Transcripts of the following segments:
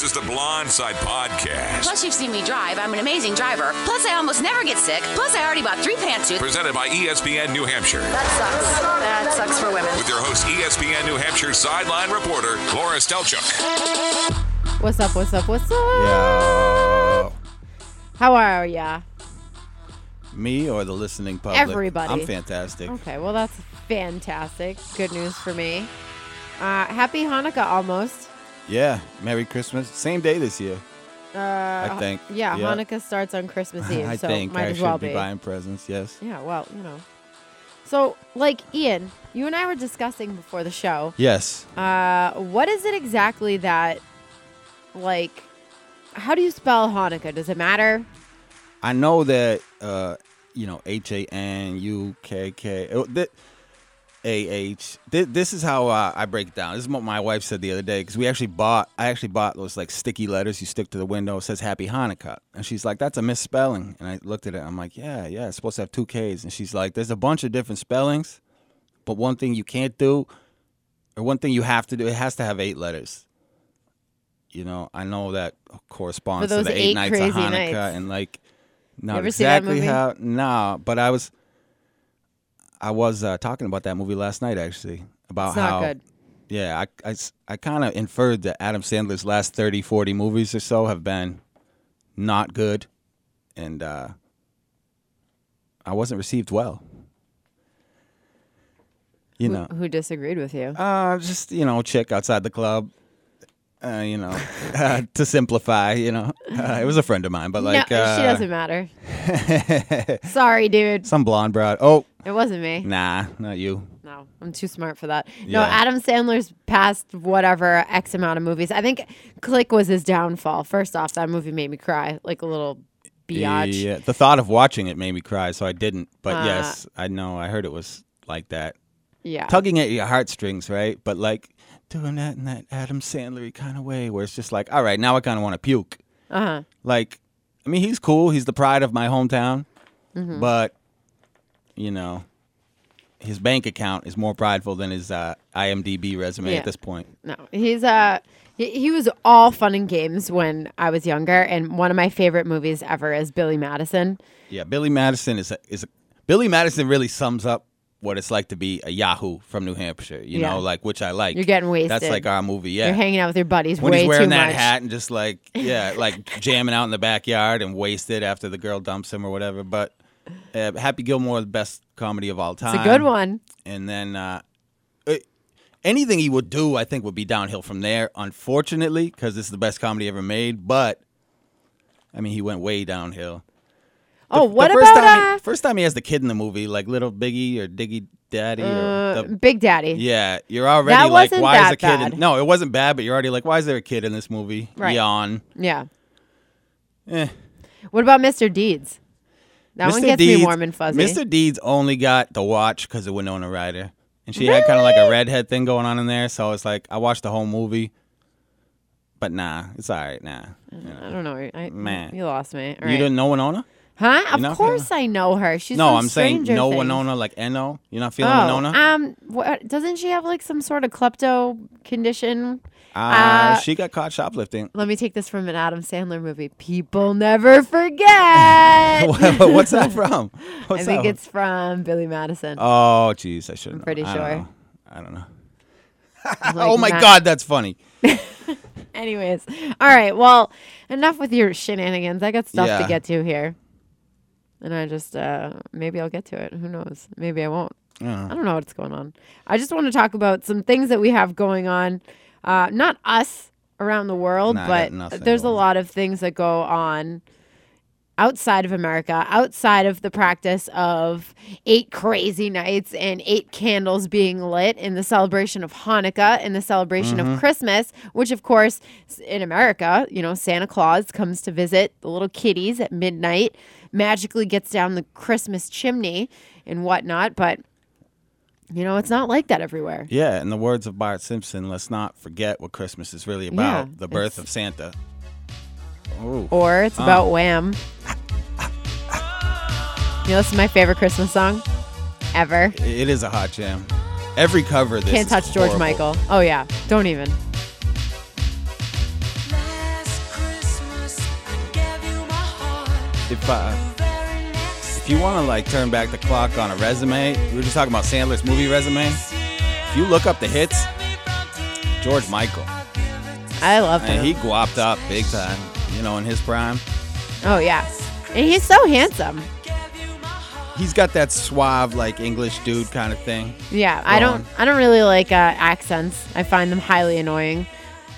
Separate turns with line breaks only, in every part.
This is the Blonde Side Podcast.
Plus, you've seen me drive. I'm an amazing driver. Plus, I almost never get sick. Plus, I already bought three pantsuits.
Presented by ESPN New Hampshire.
That sucks. That sucks for women.
With your host, ESPN New Hampshire sideline reporter, Laura Stelchuk.
What's up? What's up? What's up?
Yo.
How are ya?
Me or the listening public?
Everybody.
I'm fantastic.
Okay, well that's fantastic. Good news for me. Uh, happy Hanukkah almost.
Yeah. Merry Christmas. Same day this year.
Uh,
I think.
Yeah,
Yeah.
Hanukkah starts on Christmas Eve,
I
so
think
might
I
as
should
well
be
be.
buying presents. Yes.
Yeah, well, you know. So, like Ian, you and I were discussing before the show.
Yes.
Uh, what is it exactly that, like, how do you spell Hanukkah? Does it matter?
I know that uh, you know H A N U K K oh, th- A H. Th- This is how uh, I break it down. This is what my wife said the other day because we actually bought. I actually bought those like sticky letters you stick to the window. It says Happy Hanukkah, and she's like, "That's a misspelling." And I looked at it. I'm like, "Yeah, yeah, it's supposed to have two K's." And she's like, "There's a bunch of different spellings, but one thing you can't do, or one thing you have to do, it has to have eight letters." You know, I know that corresponds to the eight,
eight
nights of Hanukkah,
nights.
and like, not
ever see that
exactly how. Nah, but I was, I was uh, talking about that movie last night actually about
It's not
how.
good.
Yeah, I, I, I kind of inferred that Adam Sandler's last 30, 40 movies or so have been not good, and uh, I wasn't received well. You
Who-
know,
who disagreed with you?
uh, just you know, chick outside the club. Uh, you know, uh, to simplify, you know, uh, it was a friend of mine, but like,
no,
uh,
she doesn't matter. Sorry, dude.
some blonde broad. Oh,
It wasn't me.
nah, not you.
No, I'm too smart for that. No,
Yeah.
Adam Sandler's past whatever X amount of movies. I think Click was his downfall. First off, that movie made me cry like a little biatch.
Yeah, the thought of watching it made me cry, so I didn't. But
Uh,
yes, I know. I heard it was like that,
Yeah.
tugging at your heartstrings, right? But like doing that in that Adam Sandler kind of way, where it's just like, all right, now I kind of want to puke.
Uh huh.
Like, I mean, he's cool. He's the pride of my hometown,
Mm-hmm.
but you know, his bank account is more prideful than his uh, IMDb resume
Yeah.
at this point.
No, he's uh he, he was all fun and games when I was younger, and one of my favorite movies ever is Billy Madison.
Yeah, Billy Madison is a, is a, Billy Madison really sums up what it's like to be a Yahoo from New Hampshire. You
Yeah.
know, like which I like.
You're getting wasted.
That's like our movie. Yeah,
You're hanging out with your buddies
when
way
he's wearing
too
that
much.
hat and just like yeah, like jamming out in the backyard and wasted after the girl dumps him or whatever. But uh, Happy Gilmore, the best comedy of all time.
It's a good one.
And then uh, uh, anything he would do, I think, would be downhill from there. Unfortunately, because this is the best comedy ever made. But I mean, he went way downhill.
Oh, what
the first
about
time
uh,
he, first time he has the kid in the movie, like little Biggie or Diggy Daddy,
uh,
or the,
Big Daddy?
yeah, you're already
That
like, why is a kid?
bad.
In, no, it wasn't bad, but you're already like, why is there a kid in this movie?
Right.
Yawn.
Yeah.
Eh.
What about Mr. Deeds? That one
Mr.
gets
Deeds,
me warm and fuzzy.
Mr. Deeds only got the watch because of Winona Ryder, and she had kind of like a redhead thing going on in there. So it's like I watched the whole movie, but nah, it's all right. Nah,
I don't know. I,
Man.
you lost me. All
you
right.
didn't know Winona?
Huh?
You're
Of course I know her. She's
no, I'm saying no
Things.
Winona, like Eno. You're not feeling
Oh,
Winona?
um, what, doesn't she have like some sort of klepto condition?
Uh,
uh,
she got caught shoplifting.
Let me take this from an Adam Sandler movie. People never forget.
What's that from?
I think it's from Billy Madison.
Oh, jeez, I should.
I'm pretty
I
sure.
Don't know. I don't know.
Like
oh my
Matt-
God, that's funny.
Anyways, all right. Well, enough with your shenanigans. I got stuff to get to here, and I just uh maybe I'll get to it. Who knows? Maybe I won't.
I
I don't know what's going on. I just want to talk about some things that we have going on. Uh, not us around the world,
Nah, I got
but
nothing
there's a
going on.
lot of things that go on outside of America, outside of the practice of eight crazy nights and eight candles being lit in the celebration of Hanukkah and the celebration
Mm-hmm.
of Christmas, which of course s- in America, you know, Santa Claus comes to visit the little kiddies at midnight, magically gets down the Christmas chimney and whatnot, but you know, it's not like that everywhere.
Yeah, in the words of Bart Simpson, let's not forget what Christmas is really about
yeah,
the birth of Santa. Ooh.
Or it's um. about Wham. you know, this is my favorite Christmas song ever.
It is a hot jam. Every cover this
Can't touch George Michael. Oh, yeah. Don't even.
If I you want to like turn back the clock on a resume, we were just talking about Sandler's movie resume. If you look up the hits, George Michael,
I love him.
and he guapped up big time. You know, in his prime,
oh yeah, and he's so handsome.
he's got that suave like English dude kind of thing.
Yeah, I don't. I don't really like uh, accents. I find them highly annoying,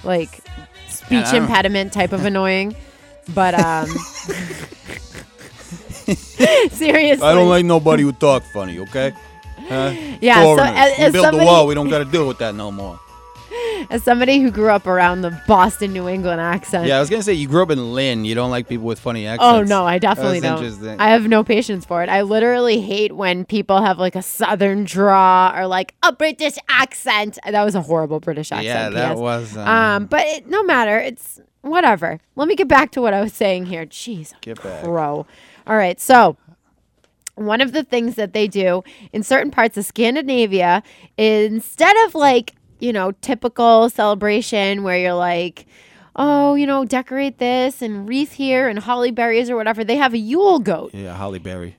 like speech impediment type of annoying. But um, seriously,
I don't like nobody who talk funny. Okay. Huh?
Yeah, so
Foreigners.
as-
we
as
built
somebody-
the wall. We don't got to deal with that no more.
As somebody who grew up around the Boston, New England accent.
Yeah, I was gonna say you grew up in Lynn. You don't like people with funny accents.
Oh no, I definitely
That's
don't.
interesting.
I have no patience for it. I literally hate when people have like a southern draw or like a British accent. That was a horrible British accent.
yeah, that
PS.
was. Um,
Um, but it, no matter. It's whatever. Let me get back to what I was saying here. Jeez,
Get back.
crow. All right, so one of the things that they do in certain parts of Scandinavia, instead of like you know typical celebration where you're like. Oh, you know, decorate this and wreath here and holly berries or whatever. They have a Yule goat
yeah, Holly Berry.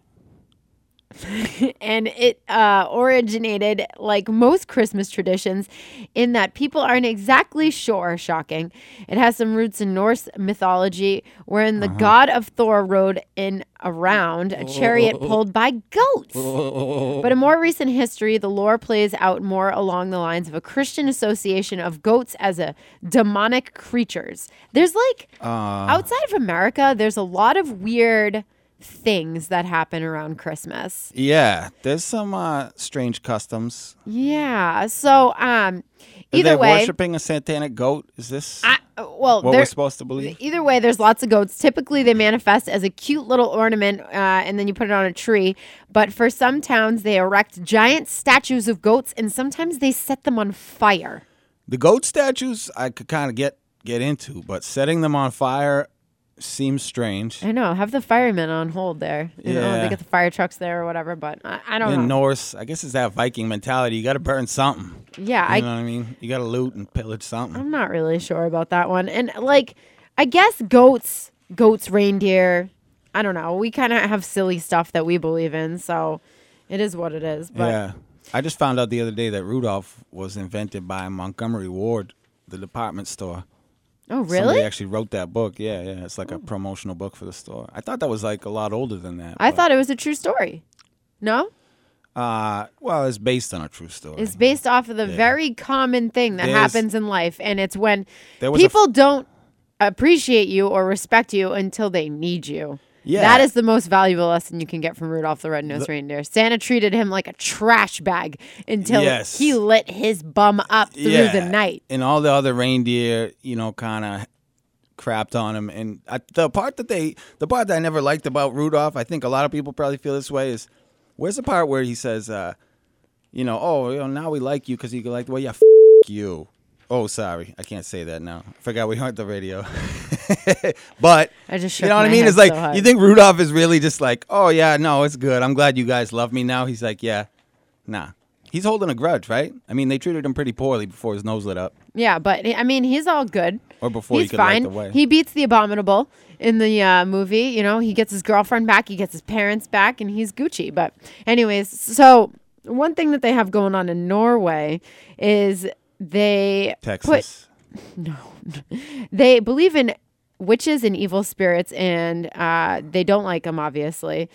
and it uh, originated like most Christmas traditions in that people aren't exactly sure. Shocking. It has some roots in Norse mythology, wherein the god of Thor rode in around a chariot pulled by goats. But in more recent history, the lore plays out more along the lines of a Christian association of goats as a demonic creatures. There's like outside of America, there's a lot of weird things that happen around Christmas.
Yeah, there's some uh, strange customs.
Yeah. So, um,
Are
either
they
way,
worshiping a satanic goat? Is this
I, uh, well,
what we're supposed to believe?
Either way, there's lots of goats. Typically, they manifest as a cute little ornament, uh, and then you put it on a tree. But for some towns, they erect giant statues of goats, and sometimes they set them on fire.
The goat statues I could kind of get get into, but setting them on fire seems strange.
I know. Have the firemen on hold there. You know,
Yeah.
they get the fire trucks there or whatever. But I, I don't
In
know.
Norse, I guess it's that Viking mentality. You got to burn something.
yeah,
You
I
know what I mean? You got to loot and pillage something.
I'm not really sure about that one. And like, I guess goats, goats, reindeer. I don't know. We kind of have silly stuff that we believe in, so it is what it is. But
yeah. I just found out the other day that Rudolph was invented by Montgomery Ward, the department store.
Oh, really?
Somebody actually wrote that book. Yeah, yeah. It's like a promotional book for the store. I thought that was like a lot older than that.
I
but,
thought it was a true story. No,
Uh, well, it's based on a true story.
it's based off of the very common thing that
There's-
happens in life, and it's when
There was a f-
people don't appreciate you or respect you until they need you.
Yeah.
That is the most valuable lesson you can get from Rudolph the Red-Nosed Reindeer. Santa treated him like a trash bag until
Yes.
he lit his bum up through the night.
And all the other reindeer, you know, kind of crapped on him. And I, the part that they, the part that I never liked about Rudolph, I think a lot of people probably feel this way is, where's the part where he says, uh, you know, oh, you know, now we like you because you like, well, yeah, f- you. Oh, sorry, I can't say that now. I forgot we aren't the radio. but
I just
you know what I mean? It's like
so
you think Rudolph is really just like, oh yeah, no, it's good. I'm glad you guys love me now. He's like, yeah, nah. He's holding a grudge, right? I mean, they treated him pretty poorly before his nose lit up,
Yeah, but I mean, he's all good.
or before
he's
he
fine.
the way.
He beats the abominable in the uh, movie. You know, he gets his girlfriend back, he gets his parents back, and he's Gucci. But, anyways, so one thing that they have going on in Norway is they put
Texas.
they believe in witches and evil spirits, and uh, they don't like them, obviously.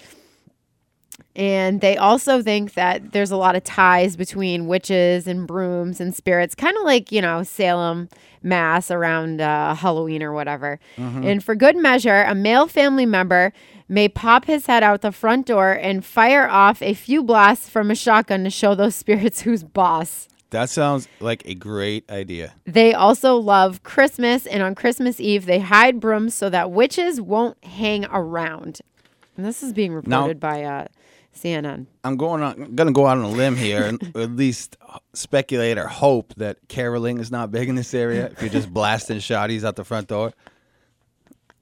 And they also think that there's a lot of ties between witches and brooms and spirits, kind of like, you know, Salem, Mass around uh, Halloween or whatever. And for good measure, a male family member may pop his head out the front door and fire off a few blasts from a shotgun to show those spirits who's boss.
That sounds like a great idea.
They also love Christmas, and on Christmas Eve, they hide brooms so that witches won't hang around. And this is being
Now-
reported by uh, CNN.
I'm going on, gonna go out on a limb here and at least speculate or hope that caroling is not big in this area. If you're just blasting shotties out the front door,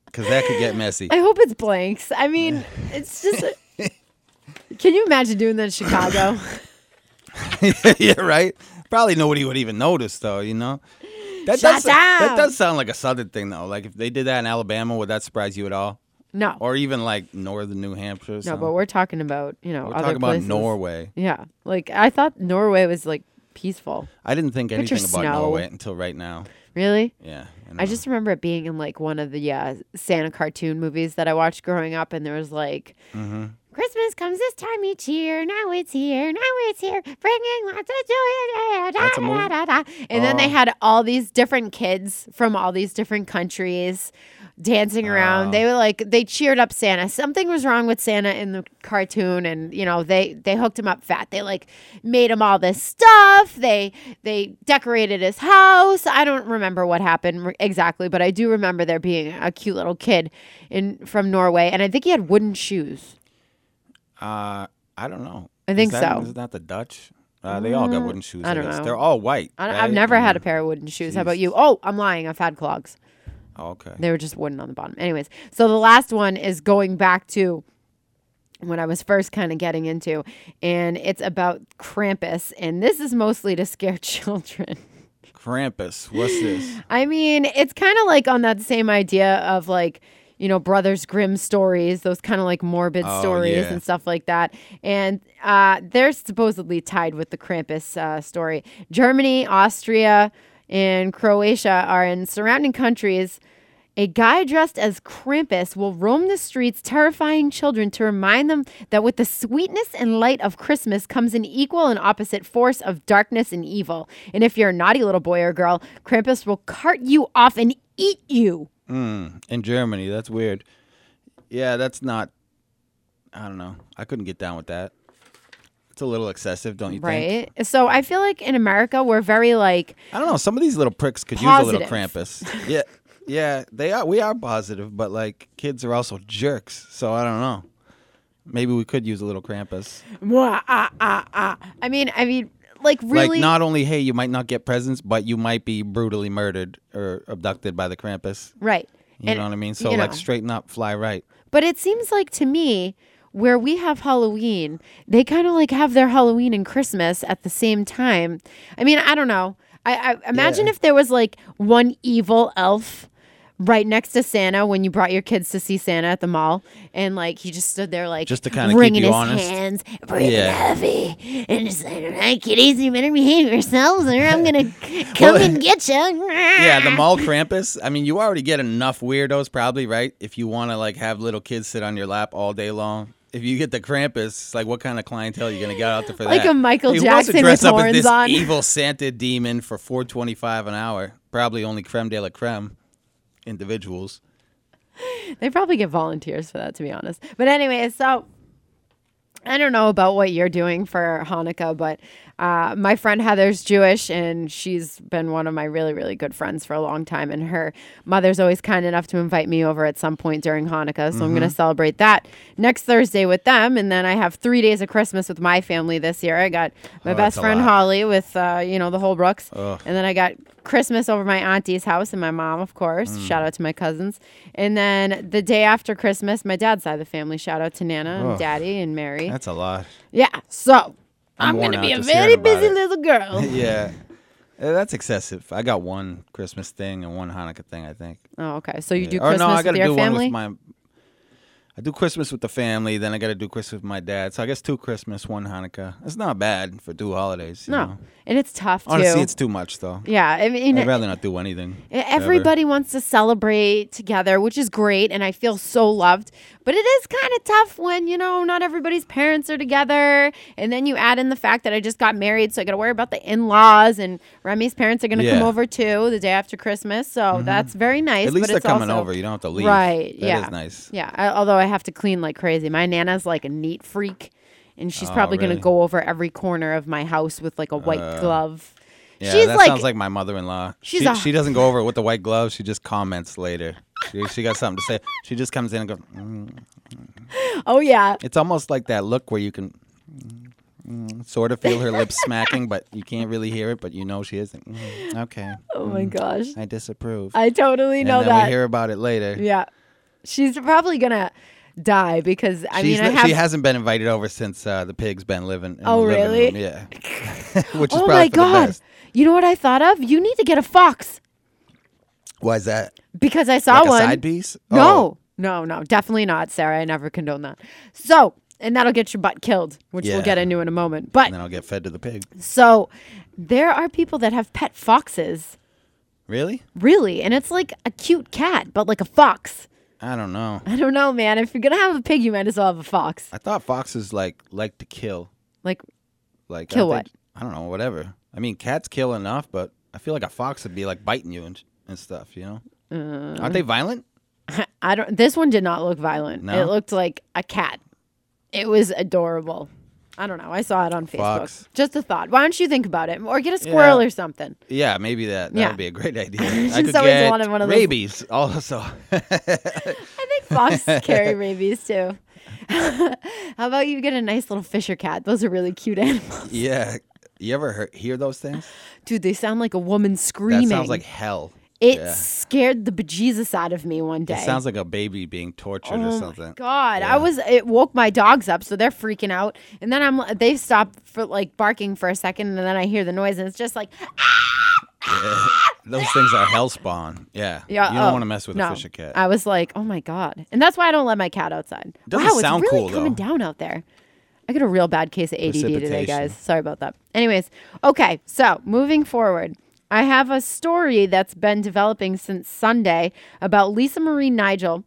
because that could get messy.
I hope it's blanks. I mean, it's just. can you imagine doing that in Chicago?
yeah, right. Probably nobody would even notice, though. You know. That
Shut
does, that does sound like a southern thing, though. Like if they did that in Alabama, would that surprise you at all?
No.
Or even like northern New Hampshire.
no, but we're talking about you know
We're
other
talking about
places.
Norway.
Yeah, like I thought Norway was like peaceful.
I didn't think
Picture
anything about
snow.
Norway until right now.
Really?
Yeah.
I just remember it being in like one of the uh, Santa cartoon movies that I watched growing up, and there was like,
Mm-hmm.
Christmas comes this time each year. Now it's here. Now it's here, bringing lots of joy. Da, da, da, da. And then they
Oh.
had all these different kids from all these different countries dancing around.
Oh.
They were like they cheered up Santa. Something was wrong with Santa in the cartoon, and you know they they hooked him up fat. They like made him all this stuff. They they decorated his house. I don't remember what happened exactly, but I do remember there being a cute little kid in from Norway, and I think he had wooden shoes.
Uh, I don't know.
I
Is
think
that-
so.
Is that the Dutch? Uh, they all got wooden shoes.
I don't know.
They're all white.
I,
right?
I've never had a
Mm.
pair of wooden shoes. How about you? Oh, I'm lying. I've had clogs.
Oh, okay.
They were just wooden on the bottom. Anyways, so the last one is going back to when I was first kind of getting into, and it's about Krampus, and this is mostly to scare children.
Krampus. What's this?
I mean, it's kind of like on that same idea of like, you know, Brothers Grimm stories, those kind of like morbid
Oh,
stories
yeah.
and stuff like that. And uh, they're supposedly tied with the Krampus uh, story. Germany, Austria, and Croatia are in surrounding countries. A guy dressed as Krampus will roam the streets, terrifying children to remind them that with the sweetness and light of Christmas comes an equal and opposite force of darkness and evil. And if you're a naughty little boy or girl, Krampus will cart you off and eat you.
Mm, in Germany. That's weird. Yeah, that's not. I don't know. I couldn't get down with that. It's a little excessive, don't you think?
Right? So I feel like in America, we're very like,
I don't know. Some of these little pricks could use a little
Positive.
Krampus. yeah, yeah. They are. We are positive, but like kids are also jerks. So I don't know. Maybe we could use a little Krampus.
"Mwah, ah, ah, ah." I mean, I mean, like really.
Like not only hey, you might not get presents, but you might be brutally murdered or abducted by the Krampus.
right.
You
And,
know what I mean? So
you
like
know.
straighten up, fly right.
But it seems like to me, where we have Halloween, they kind of like have their Halloween and Christmas at the same time. I mean, I don't know. I, I imagine
Yeah.
if there was like one evil elf right next to Santa when you brought your kids to see Santa at the mall, and like he just stood there like
Just to kinda keep
wringing
you
his
honest.
hands, breathing
Yeah.
heavy, and just like, "All right, kiddies, you better behave yourselves, or I'm gonna come
Well,
and get you."
Yeah, the mall Krampus. I mean, you already get enough weirdos, probably, right? If you want to like have little kids sit on your lap all day long. If you get the Krampus, like what kind of clientele are you gonna get out there for
Like
that?
Like a Michael
Hey, who wants to
Jackson
dress
with
up as
horns
this
on.
evil Santa demon for four twenty five an hour? Probably only creme de la creme individuals.
They probably get volunteers for that, to be honest. But anyway, so I don't know about what you're doing for Hanukkah, but uh, my friend Heather's Jewish, and she's been one of my really, really good friends for a long time. And her mother's always kind enough to invite me over at some point during Hanukkah. So I'm going to celebrate that next Thursday with them. And then I have three days of Christmas with my family this year. I got my
Oh,
best friend. Holly with, uh, you know, the whole Brooks.
Ugh.
And then I got Christmas over my auntie's house and my mom, of course.
Mm.
Shout out to my cousins. And then the day after Christmas, my dad's side of the family. Shout out to Nana and Daddy and Mary.
That's a lot.
yeah. So
I'm
I'm, going to be a very busy
it.
little girl.
yeah. That's excessive. I got one Christmas thing and one Hanukkah thing, I think.
oh, okay. So you
Yeah.
do
or
Christmas
no, I
with
gotta
your
do
family?
one with my. I do Christmas with the family, then I got to do Christmas with my dad. So I guess two Christmas, one Hanukkah. It's not bad for two holidays. you
no.
know.
And it's tough too.
Honestly, it's too much though.
yeah. I mean,
I'd rather not do anything.
Everybody wants to celebrate together, which is great, and I feel so loved. But it is kind of tough when, you know, not everybody's parents are together. And then you add in the fact that I just got married, so I got to worry about the in laws, and Remy's parents are going to come
Yeah. Mm-hmm.
over too the day after Christmas. So that's very nice.
At least they're coming over. You don't have to leave.
Right.
That
yeah.
is nice.
Yeah. I, although I have to clean like crazy. My Nana's like a neat freak, and she's
Oh,
probably gonna go over every corner of my house with like a white
Uh,
glove.
Yeah,
she's
that
like,
sounds like my mother-in-law.
She's
she,
a-
she doesn't go over it with the white gloves. She just comments later. She, she got something to say. She just comes in and goes. Mm.
oh yeah.
It's almost like that look where you can mm, mm, sort of feel her lips smacking, but you can't really hear it. But you know she isn't. Mm, okay.
Oh my gosh.
I disapprove.
I totally
and
know
then
that.
we hear about it later.
Yeah. She's probably gonna die because I
She's
mean I
li-
have
she hasn't been invited over since uh, the pig's been living. In
Oh,
the living
really?
room. Yeah. Which is
Oh
probably
my
for the
god.
best.
You know what I thought of? You need to get a fox
Why is that?
because I saw
Like
one.
a side piece?
No.
Oh.
No, no, definitely not, Sarah. I never condone that. So, and that'll get your butt killed, which we'll get into in a moment. But
And then I'll get fed to the pig.
so there are people that have pet foxes,
Really?
really, and it's like a cute cat, but like a fox.
I don't know.
I don't know, man. If you're gonna have a pig, you might as well have a fox.
I thought foxes like like to kill.
Like,
Like
Kill
I
what?
I don't know. Whatever. I mean, cats kill enough, but I feel like a fox would be like biting you and and stuff. You know?
Uh.
Aren't they violent?
I don't. This one did not look violent.
No?
It looked like a cat. It was adorable. I don't know. I saw it on Facebook.
Fox.
Just a thought. Why don't you think about it, or get a squirrel
Yeah.
or something?
Yeah, maybe that that
Yeah.
would be a great idea. I could get
wanted one of those-
rabies also.
I think foxes carry rabies too. How about you get a nice little Fisher cat? Those are really cute animals.
yeah. You ever hear, hear those things?
Dude, they sound like a woman screaming.
That sounds like hell.
It
yeah.
scared the bejesus out of me one day.
It sounds like a baby being tortured or
Oh
something.
my god!
Yeah.
I was. It woke my dogs up, so they're freaking out. And then I'm. They stop for like barking for a second, and then I hear the noise, and it's just like, ah, ah!
Those things are hell spawn. Yeah.
yeah.
You don't
oh,
want to mess with
no.
a fisher cat.
I was like, oh my god, and that's why I don't let my cat outside.
Doesn't
wow,
sound
it's really
cool,
coming
though.
down out there. I got a real bad case of ADD today, guys. Sorry about that. Anyways, okay, so moving forward. I have a story that's been developing since Sunday about Lisa Marie Nigel,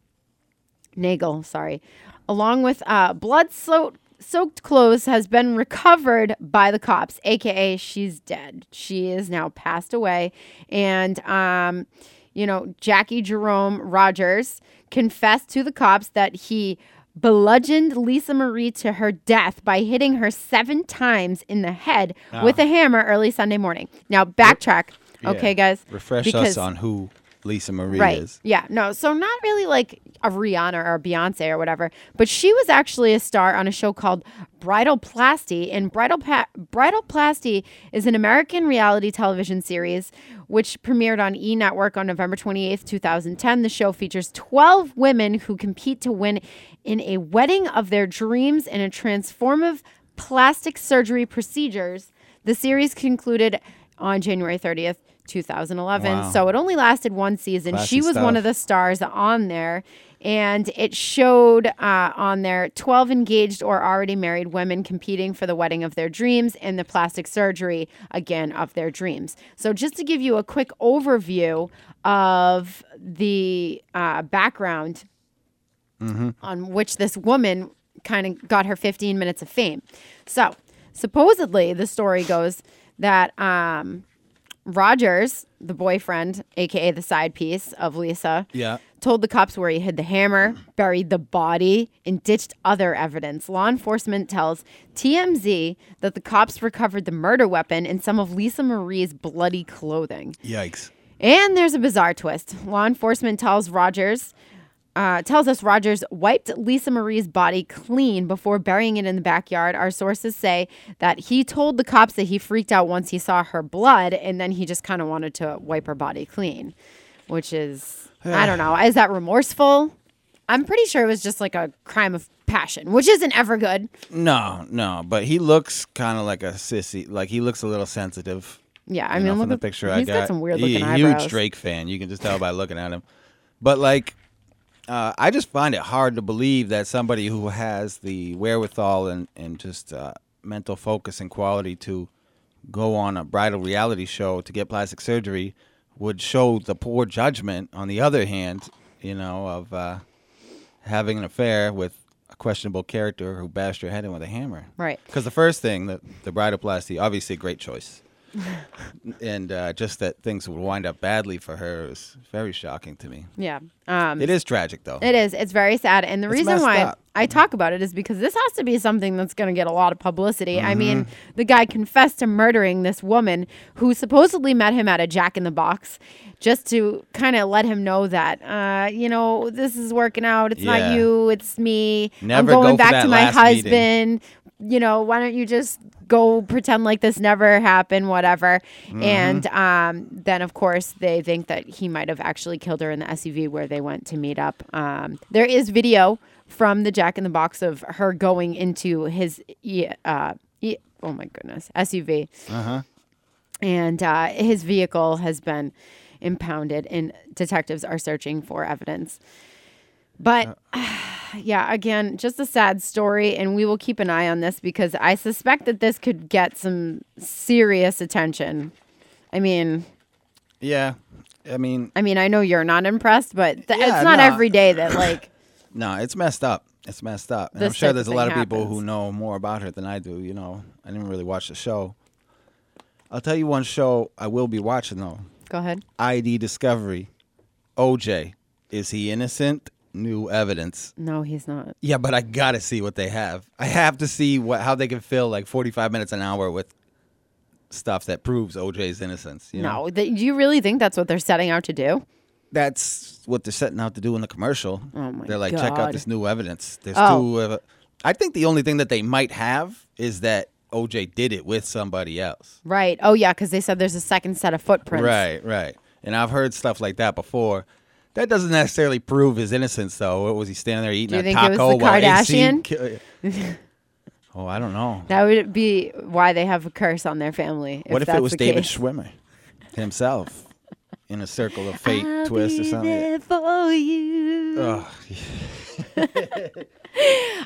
Naegle, sorry, along with uh, blood soaked soaked clothes has been recovered by the cops, aka she's dead. She is now passed away, and um, you know Jackie Jerome Rogers confessed to the cops that he bludgeoned Lisa Marie to her death by hitting her seven times in the head with ah. a hammer early Sunday morning. Now backtrack, okay, guys?
Refresh us on who Lisa Marie
Right.
is.
Yeah. No. So not really like a Rihanna or a Beyonce or whatever, but she was actually a star on a show called Bridalplasty, and Bridal pa- Bridalplasty is an American reality television series which premiered on E Network on November 28th, 2010. The show features 12 women who compete to win in a wedding of their dreams in a transformative plastic surgery procedures. The series concluded on January 30th, 2011.
Wow.
So it only lasted one season. she
Classy
was one of the stars on there. And it showed uh, on there 12 engaged or already married women competing for the wedding of their dreams and the plastic surgery, again, of their dreams. So, just to give you a quick overview of the uh, background on which this woman kind of got her 15 minutes of fame. So, supposedly, the story goes that um, Rogers, the boyfriend, aka the side piece of Lisa,
Yeah.
told the cops where he hid the hammer, buried the body, and ditched other evidence. Law enforcement tells TMZ that the cops recovered the murder weapon and some of Lisa Marie's bloody clothing.
Yikes.
And there's a bizarre twist. Law enforcement tells Rogers, uh, tells us Rogers wiped Lisa Marie's body clean before burying it in the backyard. Our sources say that he told the cops that he freaked out once he saw her blood, and then he just kind of wanted to wipe her body clean, which is I don't know. Is that remorseful? I'm pretty sure it was just like a crime of passion, which isn't ever good.
No, no, but he looks kind of like a sissy. Like he looks a little sensitive.
Yeah, I mean,
know,
look
from the
at-
picture I
he's
got.
got some weird
He-
looking eyebrows.
Huge Drake fan. You can just tell by looking at him. But like, uh, I just find it hard to believe that somebody who has the wherewithal and and just uh, mental focus and quality to go on a bridal reality show to get plastic surgery would show the poor judgment. On the other hand, you know, of uh, having an affair with a questionable character who bashed her head in with a hammer.
Right.
Because the first thing, the the bridoplasty, obviously a great choice, and uh, just that things would wind up badly for her is very shocking to me.
Yeah. Um,
It is tragic though.
It is. It's very sad. And the
It's
reason why
up.
I talk about it is because this has to be something that's going to get a lot of publicity. I mean,
Mm-hmm.
the guy confessed to murdering this woman who supposedly met him at a Jack in the Box just to kind of let him know that, uh, you know, this is working out. It's
Yeah.
not you, it's me.
Never
I'm going
go
back to my
husband. meeting.
You know, why don't you just go pretend like this never happened, whatever.
Mm-hmm.
And um, then, of course, they think that he might have actually killed her in the SUV where they went to meet up. Um, there is video from the Jack in the Box of her going into his, uh, oh my goodness, SUV.
Uh-huh.
And uh, his vehicle has been impounded, and detectives are searching for evidence. But yeah, again, just a sad story, and we will keep an eye on this because I suspect that this could get some serious attention. I mean,
Yeah, I mean,
I mean, I know you're not impressed, but th-
Yeah,
it's not
no.
every day that like.
no, it's messed up. It's messed up. And I'm sure there's a lot of people who know more about her than I do. You know, I didn't really watch the show. I'll tell you one show I will be watching though.
Go ahead.
ID Discovery. OJ. Is he innocent? New evidence.
No, he's not.
Yeah, but I gotta see what they have. I have to see what how they can fill like 45 minutes an hour with stuff that proves OJ's innocence. You know?
No, th- do you really think that's what they're setting out to do?
that's what they're setting out to do in the commercial.
Oh my
They're like, check out this new evidence. There's
Oh.
two. Uh, I think the only thing that they might have is that OJ did it with somebody else.
Right. Oh yeah, because they said there's a second set of footprints.
Right, right. And I've heard stuff like that before. That doesn't necessarily prove his innocence, though. What was he standing there eating
Do you
a
think it was
taco
the
while
Kardashian?
oh, I don't know.
That would be why they have a curse on their family.
what if it was David
case.
Schwimmer himself in a circle of fate
I'll
twist or something?
there for you.
Ugh.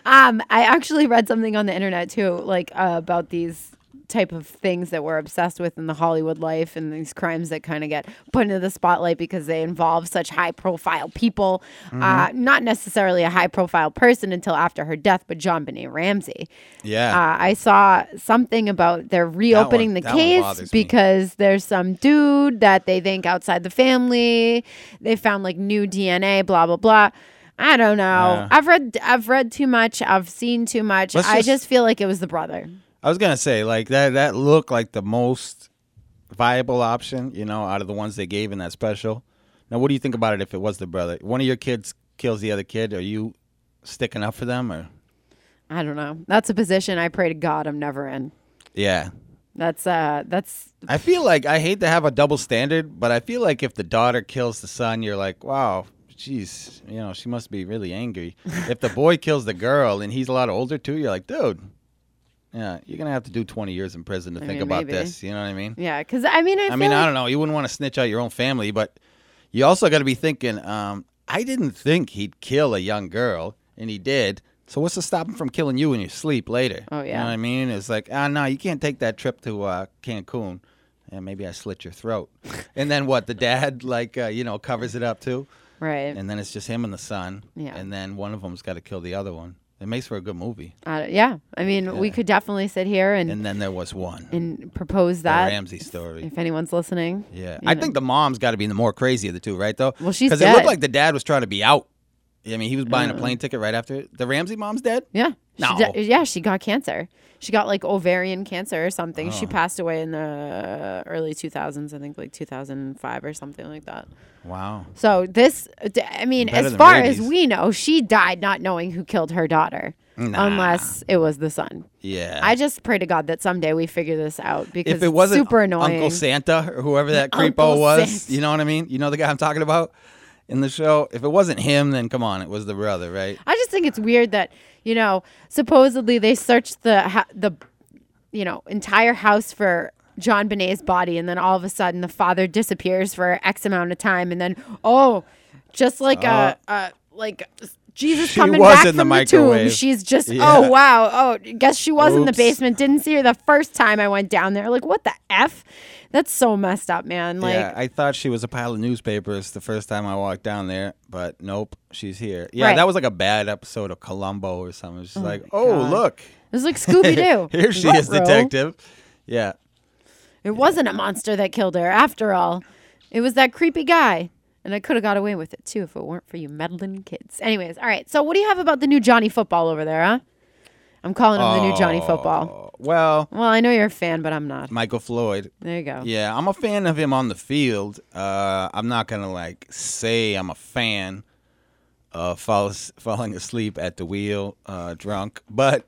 Um, I actually read something on the internet too, like uh, about these type of things that we're obsessed with in the Hollywood life and these crimes that kind of get put into the spotlight because they involve such high profile people. Uh,
Mm-hmm.
not necessarily a high profile person until after her death, but JonBenét Ramsey.
Yeah.
Uh, I saw something about they're reopening
one-
the case because there's some dude that they think outside the family. They found like new DNA, blah blah blah. I don't know.
Yeah.
I've read I've read too much. I've seen too much.
Let's
I
just-
just feel like it was the brother.
I was gonna say like that. That looked like the most viable option, you know, out of the ones they gave in that special. Now, what do you think about it if it was the brother? One of your kids kills the other kid. Are you sticking up for them or?
I don't know. That's a position I pray to God I'm never in.
Yeah,
That's uh that's
I feel like I hate to have a double standard, but I feel like if the daughter kills the son, you're like, wow, jeez, you know, she must be really angry. if the boy kills the girl and he's a lot older too, you're like, dude, yeah, you're gonna have to do 20 years in prison to
I
think
mean,
about
maybe.
this. You know what I mean?
yeah, cuz I mean I,
I mean,
like,
I don't know. You wouldn't want to snitch out your own family, but you also got to be thinking. Um, I didn't think he'd kill a young girl, and he did. So what's to stop him from killing you in your sleep later?
Oh, yeah, You
know what I mean? It's like, ah, no, you can't take that trip to uh, Cancun. And maybe I slit your throat. and then what? The dad, like, uh, you know, covers it up too.
right.
And then it's just him and the son.
Yeah.
And then one of them's got to kill the other one. It makes for a good movie.
Uh, yeah. I mean, we could definitely sit here and
And then there was one.
and propose
the
that
Ramsey story.
if anyone's listening.
Yeah, I
know.
think the mom's got to be the more crazy of the two, right? Though,
Well, she's
because it looked like the dad was trying to be out. I mean, he was buying
Uh.
a plane ticket right after the Ramsey mom's dead.
Yeah. She
No.
yeah, she got cancer. She got like ovarian cancer or something. She
Oh.
passed away in the early 2000s, I think like 2005 or something like that.
Wow.
So this, I mean,
Better
as
than
far as we know, she died not knowing who killed her daughter,
Nah.
unless it was the son.
Yeah.
I just pray to God that someday we figure this out because
if it wasn't
super annoying.
Uncle Santa or whoever that creepo
Uncle
was,
Santa.
you know what I mean? You know the guy I'm talking about in the show. If it wasn't him, then come on, it was the brother, right?
I just think it's weird that you know supposedly they searched the ha- the you know entire house for JonBenét's body, and then all of a sudden the father disappears for X amount of time, and then oh, just like uh, uh like. Jesus coming back
in the
from the, tomb. She's just
Yeah.
oh wow oh guess she was in the basement. Didn't see her the first time I went down there. Like what the f? That's so messed up, man. Like
yeah, I thought she was a pile of newspapers the first time I walked down there, but nope, she's here. Yeah,
Right.
that was like a bad episode of Columbo or something. She's just oh
like,
oh,
God.
look.
it was like Scooby Doo.
Here she is, detective. Yeah.
It wasn't a monster that killed her, after all. It was that creepy guy. And I could have got away with it too if it weren't for you meddling kids. Anyways, all right. So what do you have about the new Johnny football over there, huh? I'm calling him the new Johnny
oh, football. Well,
Well, I know you're a fan, but I'm not.
Michael Floyd.
There you go.
Yeah, I'm a fan of him on the field. Uh, I'm not gonna like say I'm a fan of fall, falling asleep at the wheel uh, drunk, but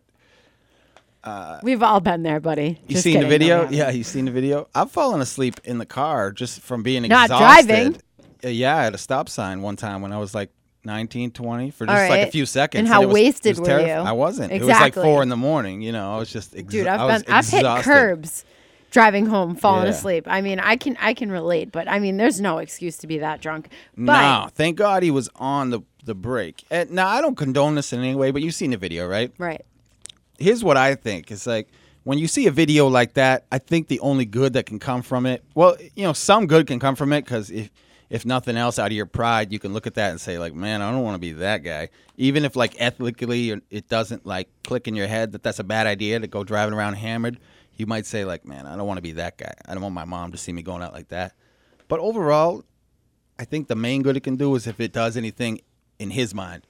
Uh,
We've all been there, buddy.
you
Just
seen
kidding.
the video? yeah, you seen the video. I've fallen asleep in the car just from being
Not
exhausted.
driving.
Uh, yeah, at a stop sign one time when I was like 19, 20 for just like a few seconds.
And how
it was,
wasted
was
were
terrif-
you?
I wasn't. Exactly. It was like four in the morning. You know, I was just exa-
Dude, I've
I was
been I've hit curbs driving home, falling
Yeah.
asleep. I mean, I can I can relate, but I mean, there's no excuse to be that drunk. But
No, thank God he was on the the brake. And now I don't condone this in any way, but you've seen the video, right?
Right.
here's what I think. It's like when you see a video like that, I think the only good that can come from it, well, you know, some good can come from it because if if nothing else, out of your pride, you can look at that and say like, man, I don't want to be that guy. Even if like ethically it doesn't like click in your head that that's a bad idea to go driving around hammered, you might say like, man, I don't want to be that guy. I don't want my mom to see me going out like that. But overall, I think the main good it can do is if it does anything in his mind.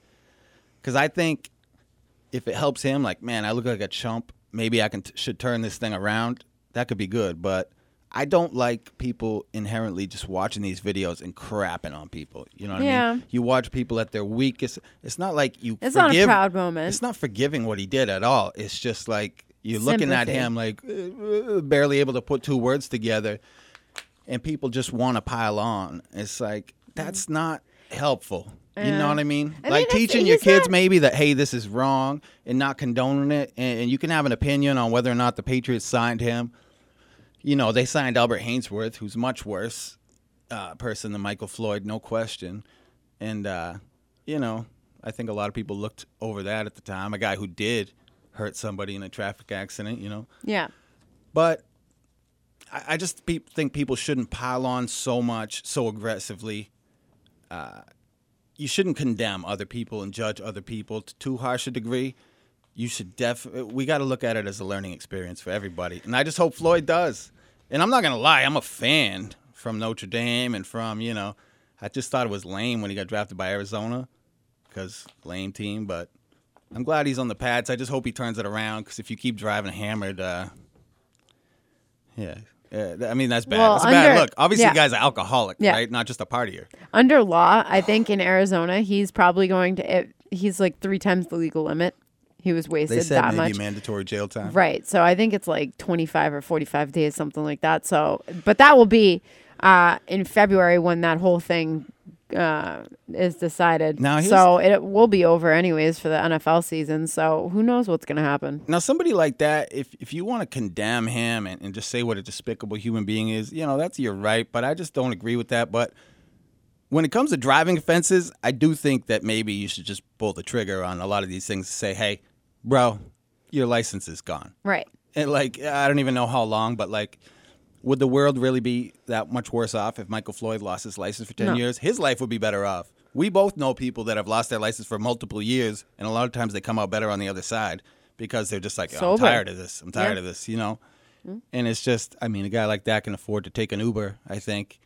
Because I think if it helps him, like, man, I look like a chump. Maybe I can t- should turn this thing around. That could be good, but I don't like people inherently just watching these videos and crapping on people. You know what I
Yeah.
mean? You watch people at their weakest. It's not like you.
It's not a
forgive,
proud moment.
It's not forgiving what he did at all. It's just like you're looking at him like uh, uh, barely able to put two words together, and people just want to pile on. It's like that's not helpful. You know what I mean?
I
like
mean,
teaching your kids
not-
maybe that hey, this is wrong, and not condoning it, and, and you can have an opinion on whether or not the Patriots signed him. You know, they signed Albert Haynesworth, who's much worse uh, person than Michael Floyd, no question. And uh, you know, I think a lot of people looked over that at the time. A guy who did hurt somebody in a traffic accident, you know.
Yeah.
But I, I just pe- think people shouldn't pile on so much, so aggressively. Uh, you shouldn't condemn other people and judge other people to too harsh a degree. You should def. We got to look at it as a learning experience for everybody, and I just hope Floyd does. And I'm not gonna lie, I'm a fan from Notre Dame and from you know. I just thought it was lame when he got drafted by Arizona, because lame team. But I'm glad he's on the Pats. I just hope he turns it around because if you keep driving hammered, uh, yeah, uh, I mean that's bad.
Well,
that's a bad look. Obviously,
yeah.
the guy's an alcoholic,
Yeah.
right? Not just a partier.
Under law, I think in Arizona, he's probably going to. It, he's like three times the legal limit. He was wasted
They said
that
maybe
much.
mandatory jail time.
Right. So I think it's like 25 or 45 days, something like that. So, but that will be uh, in February when that whole thing uh, is decided.
Now,
so it will be over anyways for the NFL season. So who knows what's going to happen?
Now, somebody like that, if if you want to condemn him and, and just say what a despicable human being is, you know, that's your right. But I just don't agree with that. But when it comes to driving offenses, I do think that maybe you should just pull the trigger on a lot of these things. Say, hey, bro, your license is gone.
Right.
And like, I don't even know how long, but like, would the world really be that much worse off if Michael Floyd lost his license for 10
No.
years? His life would be better off. We both know people that have lost their license for multiple years, and a lot of times they come out better on the other side because they're just like, oh, I'm tired of this. I'm tired
Yeah.
Of this, you know? Mm-hmm. And it's just, I mean, a guy like that can afford to take an Uber, I think.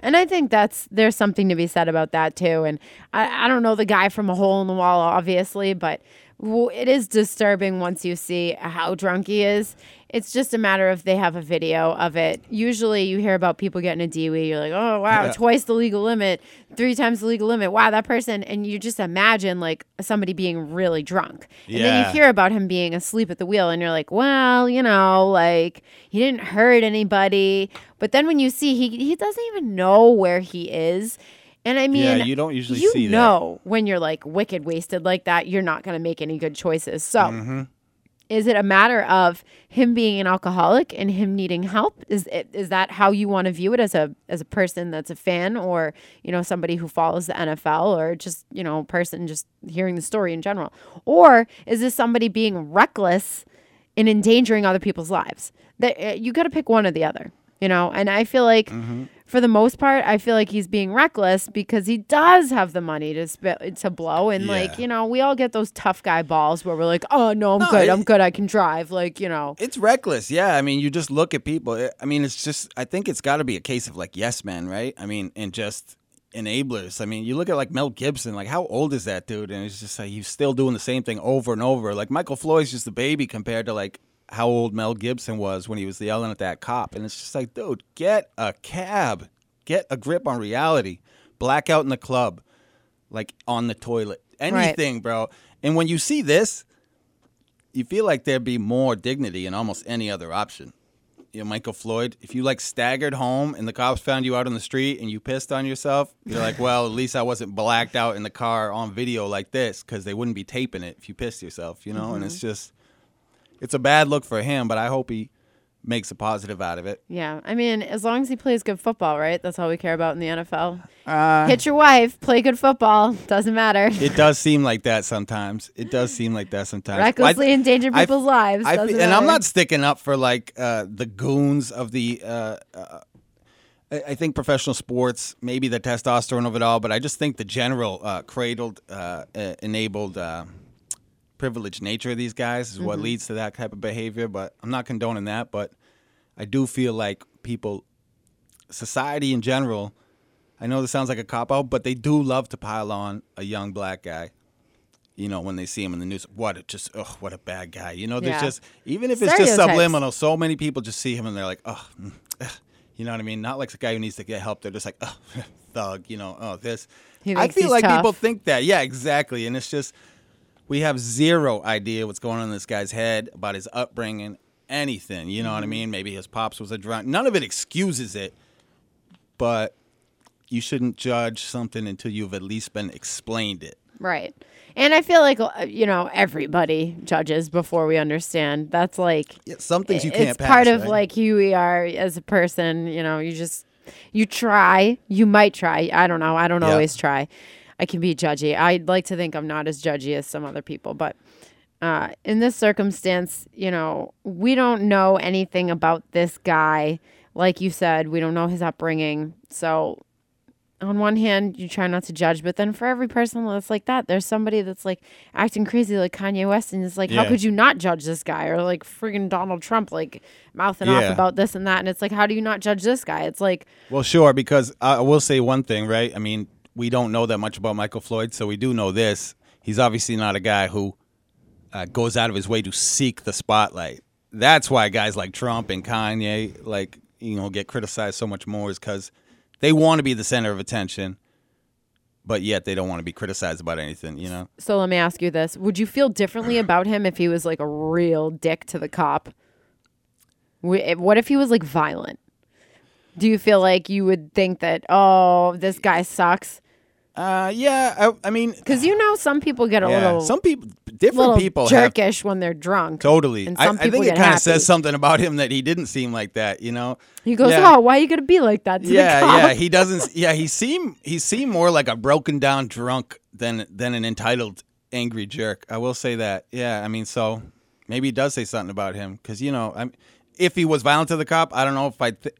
And I think that's there's something to be said about that too. And I, I don't know the guy from a hole in the wall, obviously, but it is disturbing once you see how drunk he is. It's just a matter of they have a video of it. Usually, you hear about people getting a DWI. You're like, oh wow,
Yeah.
twice the legal limit, three times the legal limit. Wow, that person, and you just imagine like somebody being really drunk, and then you hear about him being asleep at the wheel, and you're like, well, you know, like he didn't hurt anybody. But then when you see he he doesn't even know where he is. And I mean,
Yeah, you don't usually
you
see that.
know when you're like wicked wasted like that, you're not going to make any good choices. So,
Mm-hmm.
is it a matter of him being an alcoholic and him needing help? Is it, is that how you want to view it as a as a person that's a fan or you know somebody who follows the NFL or just you know a person just hearing the story in general? Or is this somebody being reckless and endangering other people's lives? That uh, you got to pick one or the other, you know. And I feel like
Mm-hmm.
For the most part, I feel like he's being reckless because he does have the money to sp- to blow. And like you know, we all get those tough guy balls where we're like, oh no, I'm
No,
good,
it-
I'm good, I can drive. Like you know,
It's reckless, yeah. I mean, you just look at people. I- I mean, it's just. I think it's got to be a case of like yes men, right? I mean, and just enablers. I mean, you look at like Mel Gibson. Like, how old is that dude? And it's just like he's still doing the same thing over and over. Like Michael Floyd's just a baby compared to like how old Mel Gibson was when he was yelling at that cop. And it's just like, dude, get a cab, get a grip on reality. Blackout in the club, like on the toilet, anything, bro. And when you see this, you feel like there'd be more dignity in almost any other option. You know, Michael Floyd, if you like staggered home and the cops found you out on the street and you pissed on yourself, you're like, well, at least I wasn't blacked out in the car on video like this because they wouldn't be taping it if you pissed yourself, you know? And it's mm-hmm. just, it's a bad look for him, but I hope he makes a positive out of it.
Yeah, I mean, as long as he plays good football, right? That's all we care about in the NFL.
Uh,
Hit your wife, play good football. Doesn't matter.
it does seem like that sometimes. It does seem like that sometimes.
Recklessly
I-
endanger
I-
people's lives.
I
doesn't
fe- and I'm not sticking up for like uh, the goons of the. Uh, uh, I I think professional sports, maybe the testosterone of it all, but I just think the general uh, cradled, uh, uh, enabled, uh, privileged nature of these guys is what
Mm-hmm.
leads to that type of behavior. But I'm not condoning that. But I do feel like people, society in general, I know this sounds like a cop out, but they do love to pile on a young black guy. You know, when they see him in the news, what a just, oh, what a bad guy. You know, there's
Yeah.
just even if it's just subliminal, so many people just see him and they're like, oh, ugh. you know what I mean? Not like the guy who needs to get help. They're just like, oh, thug. You know, oh, this. I feel like
tough.
people think that. Yeah, exactly. And it's just we have zero idea what's going on in this guy's head about his upbringing, anything. You know what I
Mm-hmm.
mean? Maybe his pops was a drunk. None of it excuses it, but you shouldn't judge something until you've at least been explained it.
Right. And I feel like, uh, you know, everybody judges before we understand. That's like,
Yeah, some things you
it's
can't pass.
part of
right?
like who we are as a person. You know, you just, you try, you might try. I don't know. I don't
Yeah.
always try. I can be judgy. I'd like to think I'm not as judgy as some other people, but uh, in this circumstance, you know, we don't know anything about this guy. Like you said, we don't know his upbringing. So, on one hand, you try not to judge, but then for every person that's like that, there's somebody that's like acting crazy, like Kanye West, and it's like, how could you not judge this guy? Or like friggin' Donald Trump, like mouthing off about this and that. And it's like, how do you not judge this guy? It's like,
Well, sure, because I will say one thing, right? I mean, we don't know that much about Michael Floyd, so we do know this. He's obviously not a guy who uh, goes out of his way to seek the spotlight. That's why guys like Trump and Kanye, like, you know, get criticized so much more is because they want to be the center of attention, but yet they don't want to be criticized about anything, you know?
so let me ask you this: Would you feel differently about him if he was like a real dick to the cop? What if he was like violent? Do you feel like you would think that, oh, this guy sucks?
Uh, yeah, I, I mean,
Because you know, some people get a
yeah,
little,
some people, different people have
jerkish when they're drunk.
Totally.
And
I,
some
I
people
think it kind of says something about him that he didn't seem like that, you know?
He goes,
Yeah.
"Oh, why are you gonna be like that?" To
yeah, yeah. He doesn't. Yeah, he seemed he seemed more like a broken down drunk than than an entitled angry jerk. I will say that. Yeah, I mean, so maybe it does say something about him because you know, I'm if he was violent to the cop, I don't know if I th-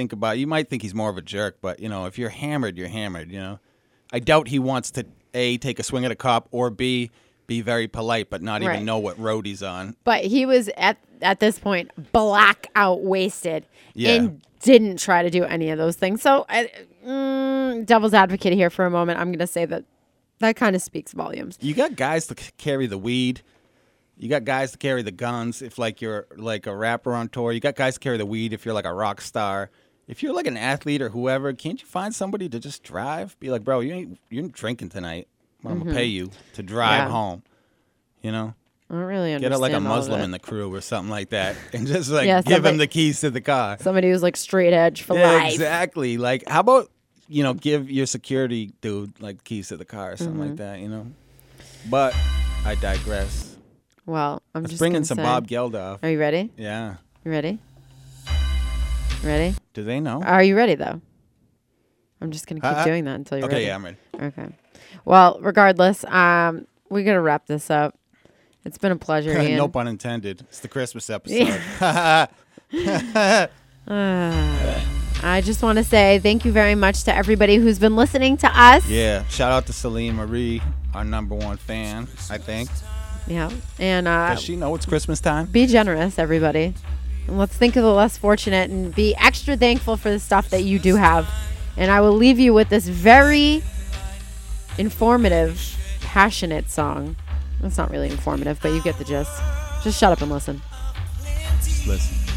think about. You might think he's more of a jerk, but you know, if you're hammered, you're hammered. You know, I doubt he wants to a take a swing at a cop or b be very polite but not
Right.
even know what road he's on.
But he was at at this point blackout wasted
Yeah.
and didn't try to do any of those things. So, I, mm, devil's advocate here for a moment. I'm gonna say that that kind of speaks volumes.
You got guys to c- carry the weed. You got guys to carry the guns if like you're like a rapper on tour. You got guys to carry the weed if you're like a rock star. If you're like an athlete or whoever, can't you find somebody to just drive? Be like, bro, you ain't you ain't drinking tonight. I'm gonna pay you to drive
Mm-hmm. Yeah.
home. You know,
I don't really
get
understand.
a, like a Muslim in the crew or something like that, and just like
Yeah,
give him the keys to the car.
Somebody who's like straight edge for
Yeah,
life.
exactly. Like, how about you know, give your security dude like keys to the car or something
Mm-hmm.
like that. You know, but I digress.
Well, I'm
Let's
just
bring in some
say-
Bob Geldof.
Are you ready?
Yeah.
You ready? Ready?
Do they know?
Are you ready though? I'm just gonna keep
Uh, uh,
doing that until you're
okay,
ready.
yeah, I'm ready.
Okay. Well, regardless, um, we're gonna wrap this up. It's been a pleasure, Ian.
no pun intended. It's the Christmas episode.
I just want to say thank you very much to everybody who's been listening to us.
yeah. Shout out to Celine Marie, our number one fan, I think.
Yeah. And uh,
Does she know it's Christmas time?
be generous, everybody. Let's think of the less fortunate and be extra thankful for the stuff that you do have. And I will leave you with this very informative, passionate song. It's not really informative, but you get the gist. Just shut up and listen.
Listen.